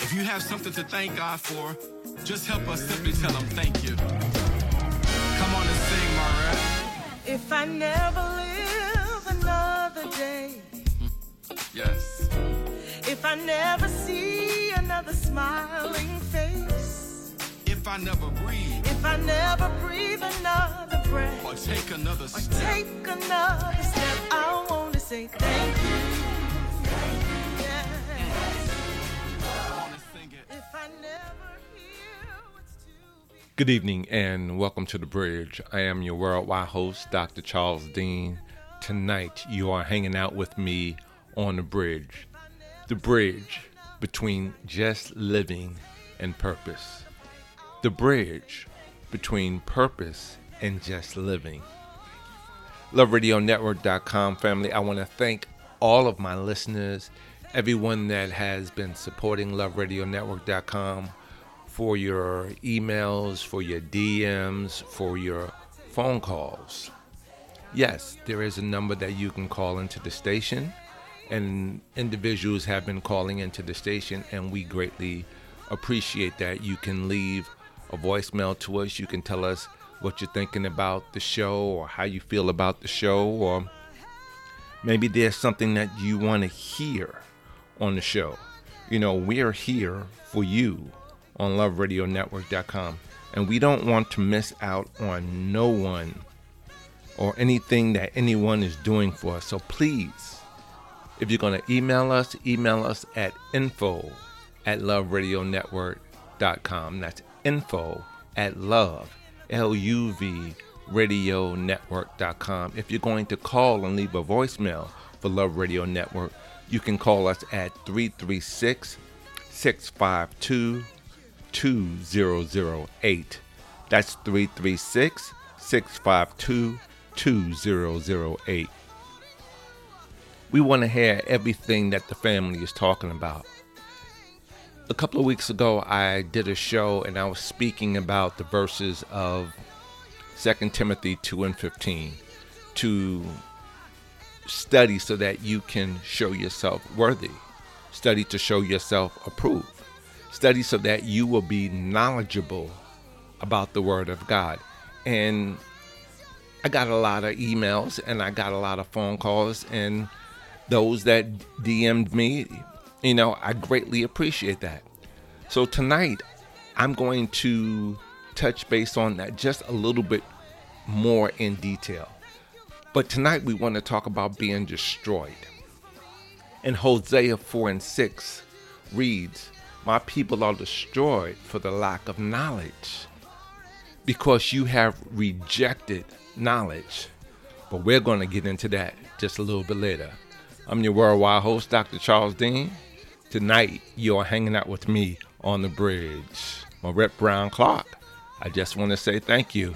If you have something to thank God for, just help us simply tell him thank you. Come on and sing, Maureen. If I never live another day, Yes. if I never see another smiling face, If I never breathe if I never breathe another breath, or take another or step, take another step, I want to say thank you. Good evening and welcome to The Bridge. I am your worldwide host, Dr. Charles Dean. Tonight, you are hanging out with me on The Bridge. The bridge between just living and purpose. The bridge between purpose and just living. LuvRadioNetwork.com family, I want to thank all of my listeners, everyone that has been supporting LuvRadioNetwork.com for your emails, for your DMs, for your phone calls. Yes, there is a number that you can call into the station, and individuals have been calling into the station, and we greatly appreciate that. You can leave a voicemail to us, you can tell us what you're thinking about the show, or how you feel about the show, or maybe there's something that you want to hear on the show. You know, we're here for you on luvradionetwork.com, and we don't want to miss out on no one or anything that anyone is doing for us. So please, if you're going to email us, email us at info at loveradionetwork.com. That's info at love, L-U-V, radionetwork.com. If you're going to call and leave a voicemail for Luv Radio Network, you can call us at 336 652 2008. That's 336 652 2008. We want to hear everything that the family is talking about. A couple of weeks ago, I did a show and I was speaking about the verses of 2 Timothy 2 and 15 to study so that you can show yourself worthy, study to show yourself approved, study so that you will be knowledgeable about the Word of God. And I got a lot of emails and I got a lot of phone calls, and those that DM'd me, you know, I greatly appreciate that. So tonight, I'm going to touch base on that just a little bit more in detail. But tonight, we want to talk about being destroyed. And Hosea 4 and 6 reads, My people are destroyed for the lack of knowledge, because you have rejected knowledge. But we're going to get into that just a little bit later. I'm your worldwide host, Dr. Charles Dean. Tonight, you're hanging out with me on the bridge. My Marette Brown Clark. I just want to say thank you.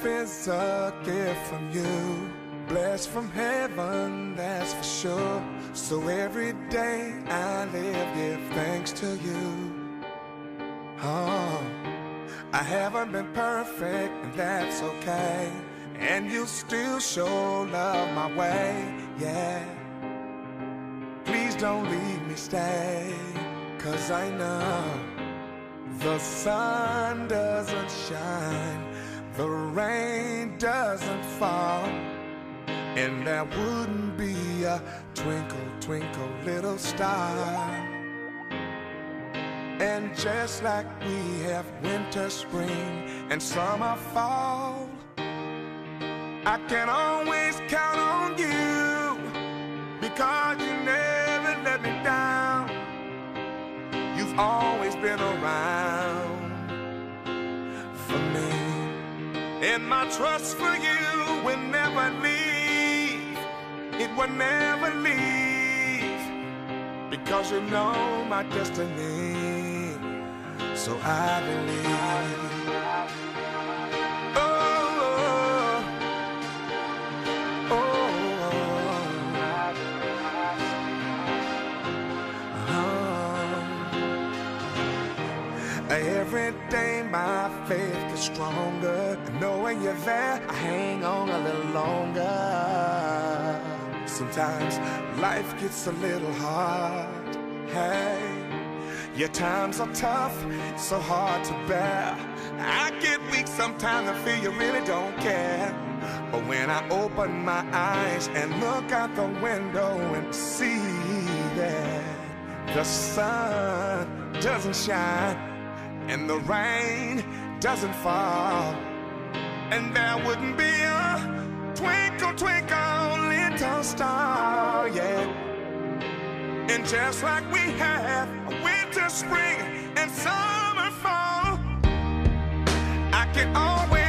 Life is a gift from you. Blessed from heaven, that's for sure. So every day I live, give thanks to you. Oh, I haven't been perfect, and that's okay. And you still show love my way, yeah. Please don't leave me stay, cause I know the sun doesn't shine, the rain doesn't fall. and there wouldn't be a twinkle, twinkle, little star. And just like we have winter, spring, and summer, fall, I can always count on you because you never let me down. You've always been around And my trust for you will never leave. It will never leave. Because you know my destiny. So I believe. My faith gets stronger. Knowing you're there, I hang on a little longer. Sometimes life gets a little hard. Hey, your times are tough, so hard to bear. I get weak sometimes and feel you really don't care. But when I open my eyes and look out the window and see that the sun doesn't shine and the rain doesn't fall, and there wouldn't be a twinkle, twinkle, little star, yeah. And just like we have a winter, spring, and summer, fall, I can always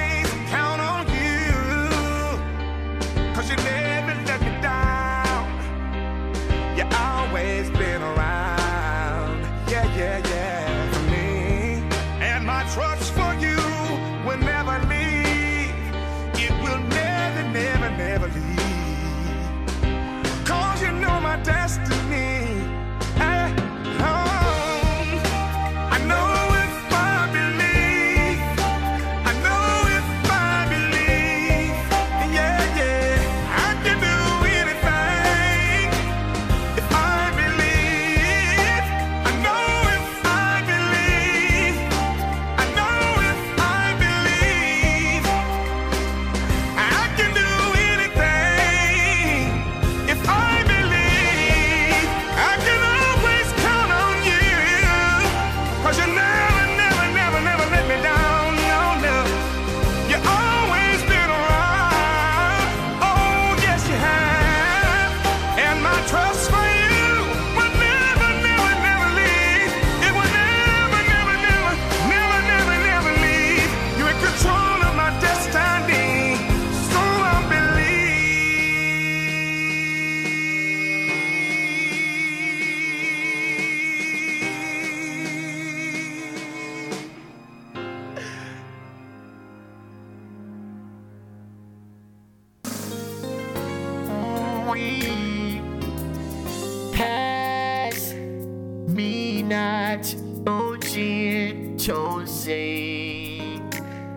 Pass me not, O gentle Sa-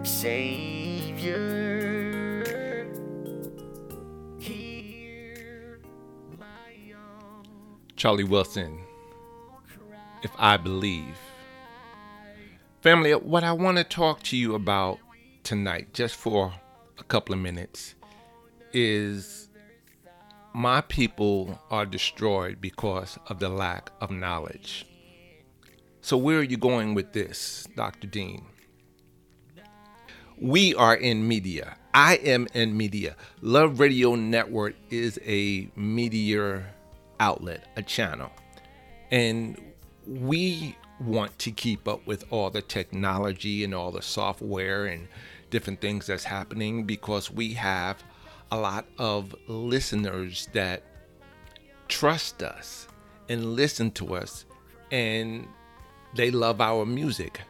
Savior. Charlie Wilson, If I Believe. Family, what I want to talk to you about tonight, just for a couple of minutes, is my people are destroyed because of the lack of knowledge. So, where are you going with this, Dr. Dean? We are in media. I am in media. Luv Radio Network is a media outlet, a channel. And we want to keep up with all the technology and all the software and different things that's happening because we have a lot of listeners that trust us and listen to us and they love our music.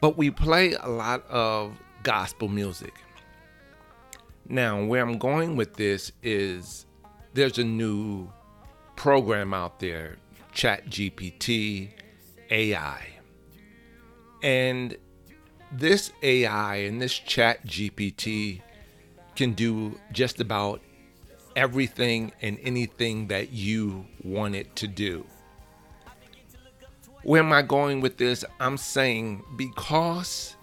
But we play a lot of gospel music. Now, where I'm going with this is there's a new program out there, ChatGPT, AI. And this AI and this ChatGPT can do just about everything and anything that you want it to do. Where am I going with this? I'm saying because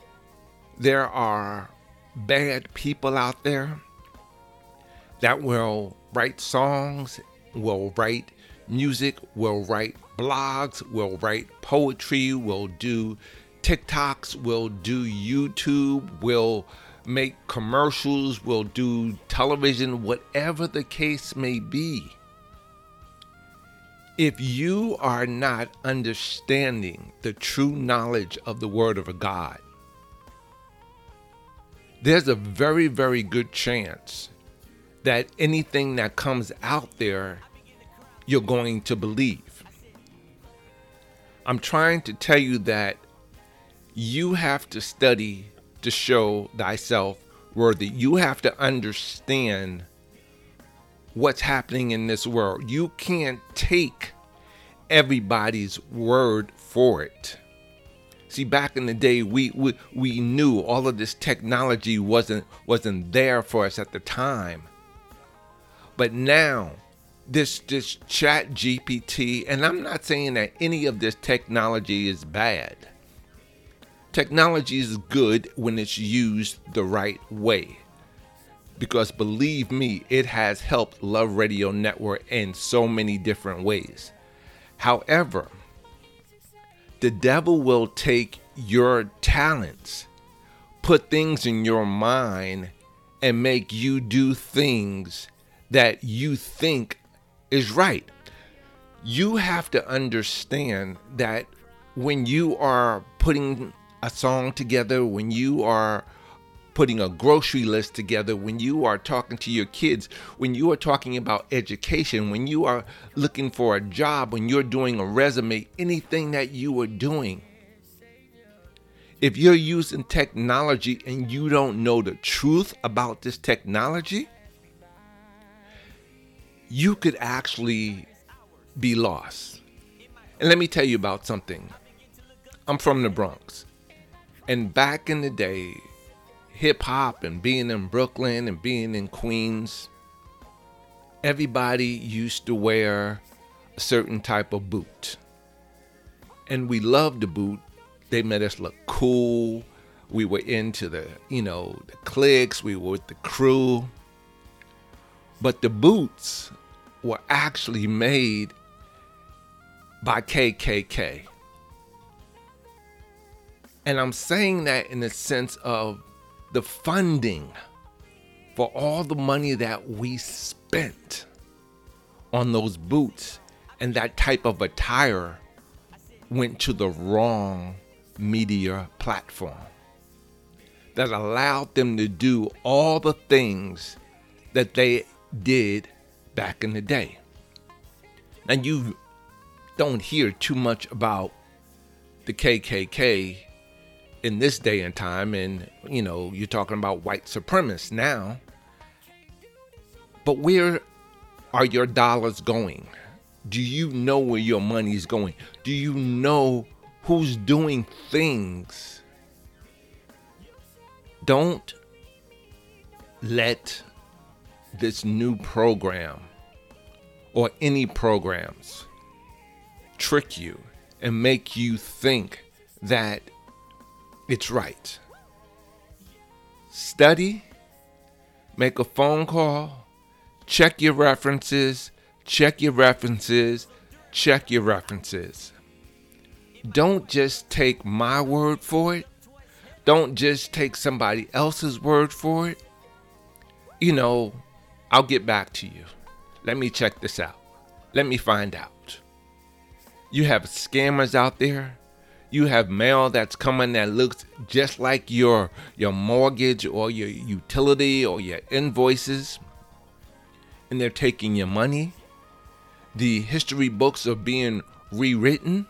there are bad people out there, that will write songs, will write music, will write blogs, will write poetry, will do TikToks, will do YouTube, will make commercials, will do television, whatever the case may be. If you are not understanding the true knowledge of the Word of God, there's a very, very good chance that anything that comes out there, you're going to believe. I'm trying to tell you that you have to study to show thyself worthy. You have to understand what's happening in this world. You can't take everybody's word for it. See, back in the day, we, we we knew all of this technology wasn't wasn't there for us at the time. But now, this this ChatGPT, and I'm not saying that any of this technology is bad. Technology is good when it's used the right way. Because believe me, it has helped Luv Radio Network in so many different ways. However, the devil will take your talents, put things in your mind, and make you do things that you think is right. You have to understand that when you are putting a song together, when you are putting a grocery list together, when you are talking to your kids, when you are talking about education, when you are looking for a job, when you're doing a resume, anything that you are doing, if you're using technology and you don't know the truth about this technology, you could actually be lost. And let me tell you about something. I'm from the Bronx. And back in the day, hip hop and being in Brooklyn and being in Queens, everybody used to wear a certain type of boot. And we loved the boot. They made us look cool. We were into the, you know, the cliques, we were with the crew. But the boots were actually made by KKK. And I'm saying that in the sense of the funding for all the money that we spent on those boots and that type of attire went to the wrong media platform that allowed them to do all the things that they did back in the day. Now, you don't hear too much about the KKK in this day and time, and you know, you're talking about white supremacists now. But where are your dollars going? Do you know where your money is going? Do you know who's doing things? Don't let this new program or any programs trick you and make you think that it's right. Study, make a phone call, check your references, check your references, check your references. Don't just take my word for it. Don't just take somebody else's word for it. You know, I'll get back to you. Let me check this out. Let me find out. You have scammers out there. You have mail that's coming that looks just like your your mortgage or your utility or your invoices. And they're taking your money. The history books are being rewritten.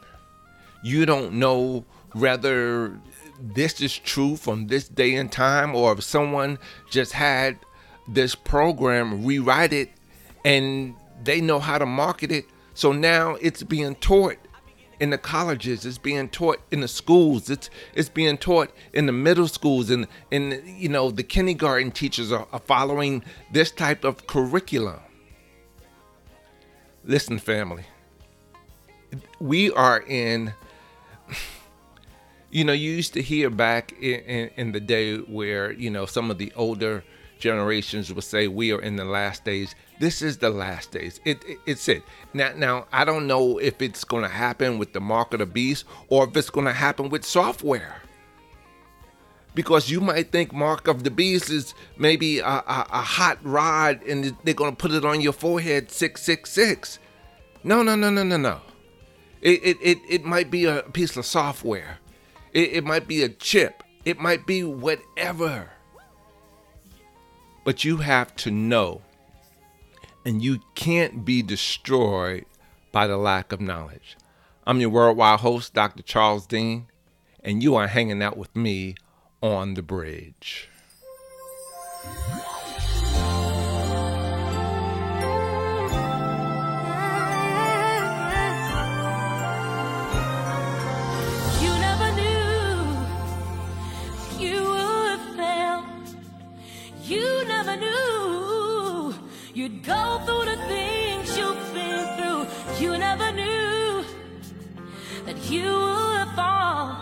You don't know whether this is true from this day and time or if someone just had this program rewrite it and they know how to market it. So now it's being taught in the colleges, it's being taught in the schools, it's it's being taught in the middle schools, and and you know the kindergarten teachers are, are following this type of curriculum. Listen, family, we are in. You know, you used to hear back in, in, in the day where you know some of the older generations will say we are in the last days. This is the last days. It, it it's it. Now now I don't know if it's going to happen with the mark of the beast or if it's going to happen with software. Because you might think mark of the beast is maybe a, a, a hot rod and they're going to put it on your forehead 666. No, no, no, no, no, no. It, it, it, it might be a piece of software. It, it might be a chip. It might be whatever. But you have to know, and you can't be destroyed by the lack of knowledge. I'm your worldwide host, Dr. Charles Dean, and you are hanging out with me on the bridge. You'd go through the things you've been through. You never knew that you would fall.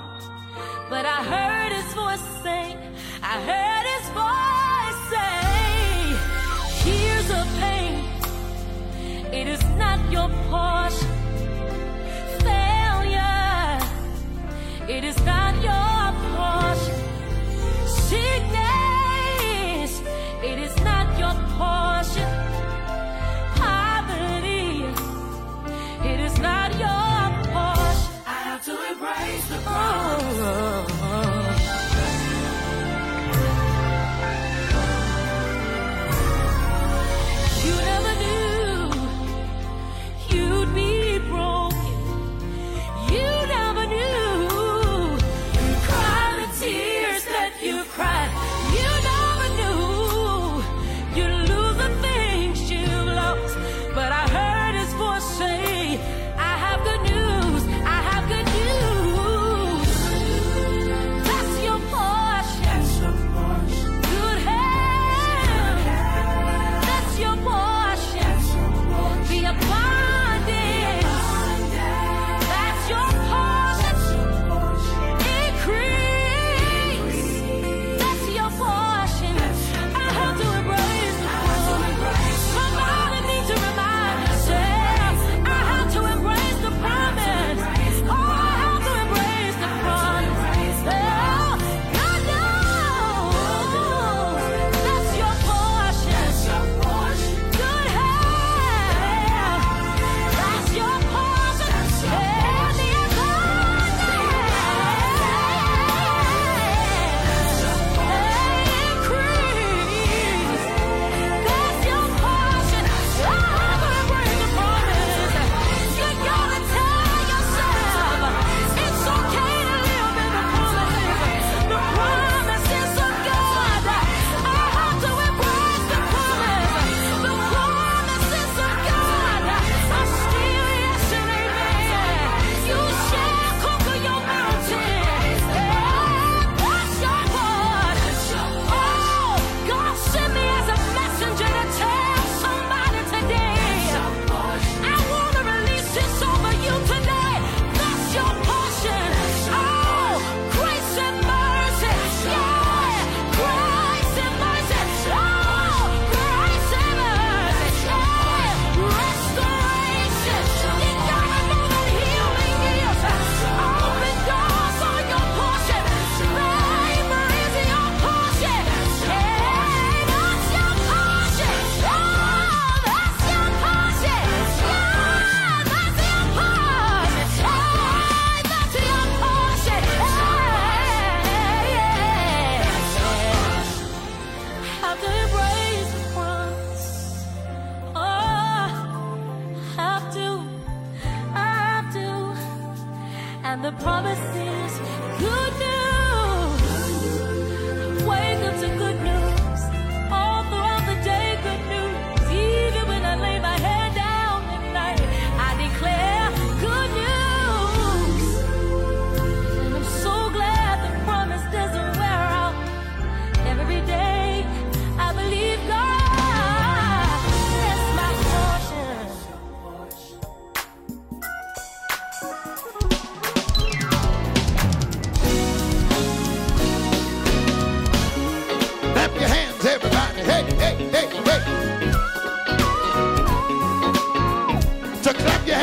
But I heard his voice say, I heard his voice say, Here's a pain. It is not your portion.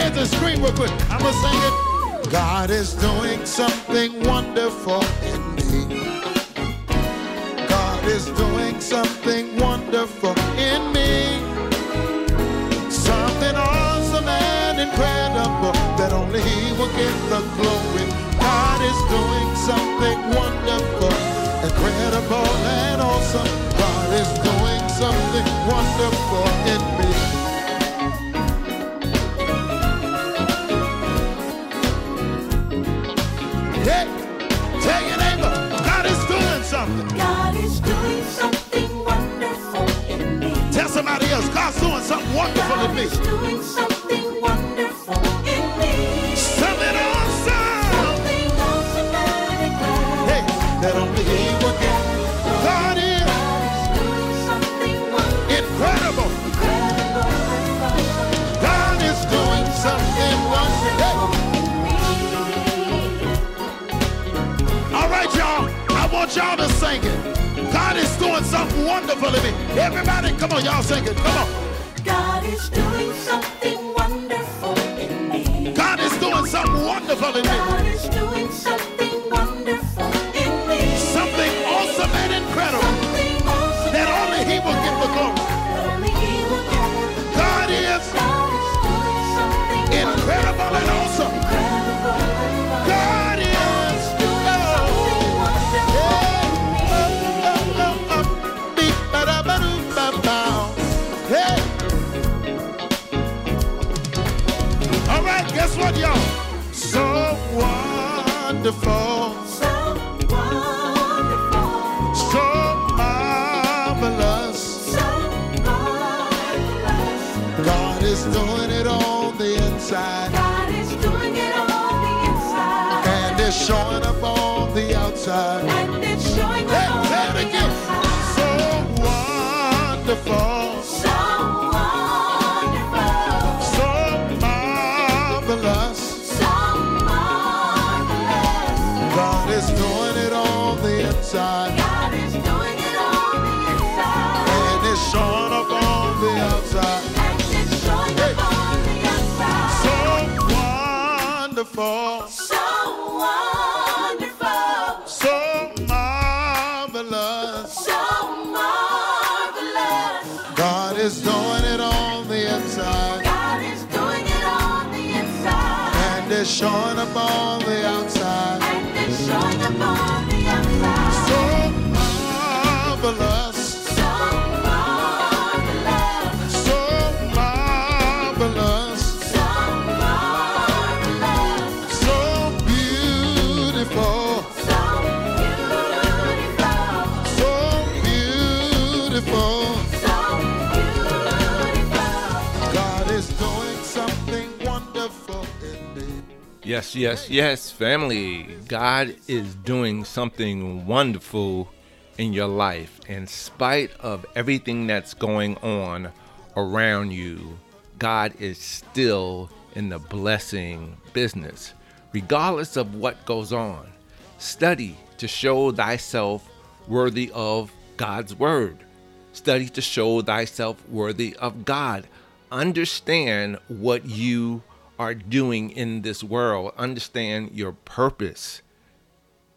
Hands and scream real quick. I'm gonna sing it. God is doing something wonderful in me. God is doing something wonderful in me. Something awesome and incredible that only He will get the glory. God is doing something wonderful, incredible and awesome. God is doing something wonderful in me. God is doing something wonderful in me. Tell somebody else, God's doing something wonderful in me. is doing something wonderful in me. Something awesome. Something awesome and. Hey, that only He want y'all to sing it. God is doing something wonderful in me. Everybody, come on, y'all sing it. Come on. God is doing something wonderful in me. God is doing something wonderful in me. God is doing something So wonderful, So wonderful, so marvelous. so marvelous. God is doing it on the inside, God is doing it on the inside. and it's showing up on the outside. And doing it on the inside, God is doing it on the inside. and it's showing up on the outside. And it's showing up on the outside. So marvelous, Yes, yes, yes, family. God is doing something wonderful in your life. In spite of everything that's going on around you, God is still in the blessing business, regardless of what goes on. Study to show thyself worthy of God's word. Study to show thyself worthy of God. Understand what you are doing in this world. Understand your purpose.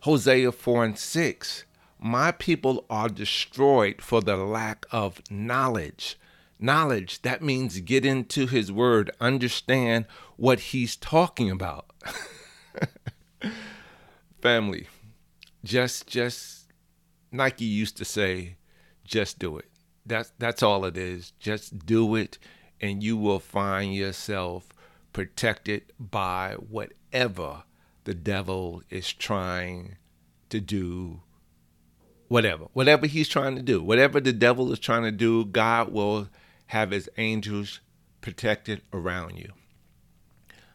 Hosea 4 and 6. My people are destroyed for the lack of knowledge. Knowledge, that means get into his word, understand what he's talking about. Family, just just Nike used to say, just do it. That's that's all it is. Just do it and you will find yourself protected by whatever the devil is trying to do. Whatever whatever he's trying to do whatever the devil is trying to do god will have his angels protected around you.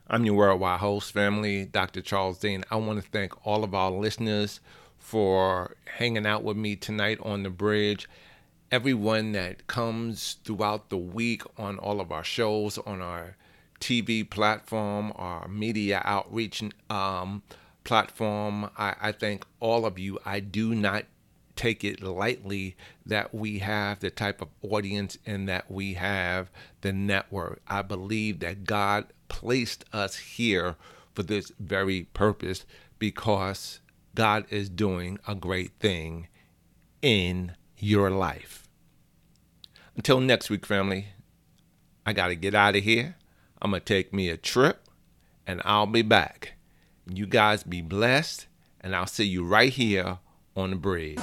I'm your worldwide host family dr charles dean. I want to thank all of our listeners for hanging out with me tonight on the bridge. Everyone that comes throughout the week on all of our shows on our TV platform, or media outreach um, platform. I, I thank all of you. I do not take it lightly that we have the type of audience and that we have the network. I believe that God placed us here for this very purpose because God is doing a great thing in your life. Until next week, family, I got to get out of here. I'm going to take me a trip and I'll be back. You guys be blessed, and I'll see you right here on the bridge.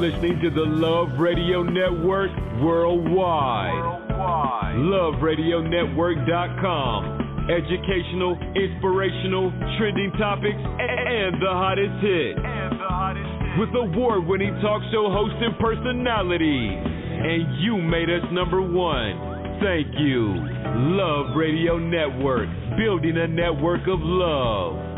Listening to the Luv Radio Network worldwide. LuvRadioNetwork.com. Educational, inspirational, trending topics, and the hottest hits. With award winning talk show hosts and personalities. And you made us number one. Thank you. Luv Radio Network, building a network of love.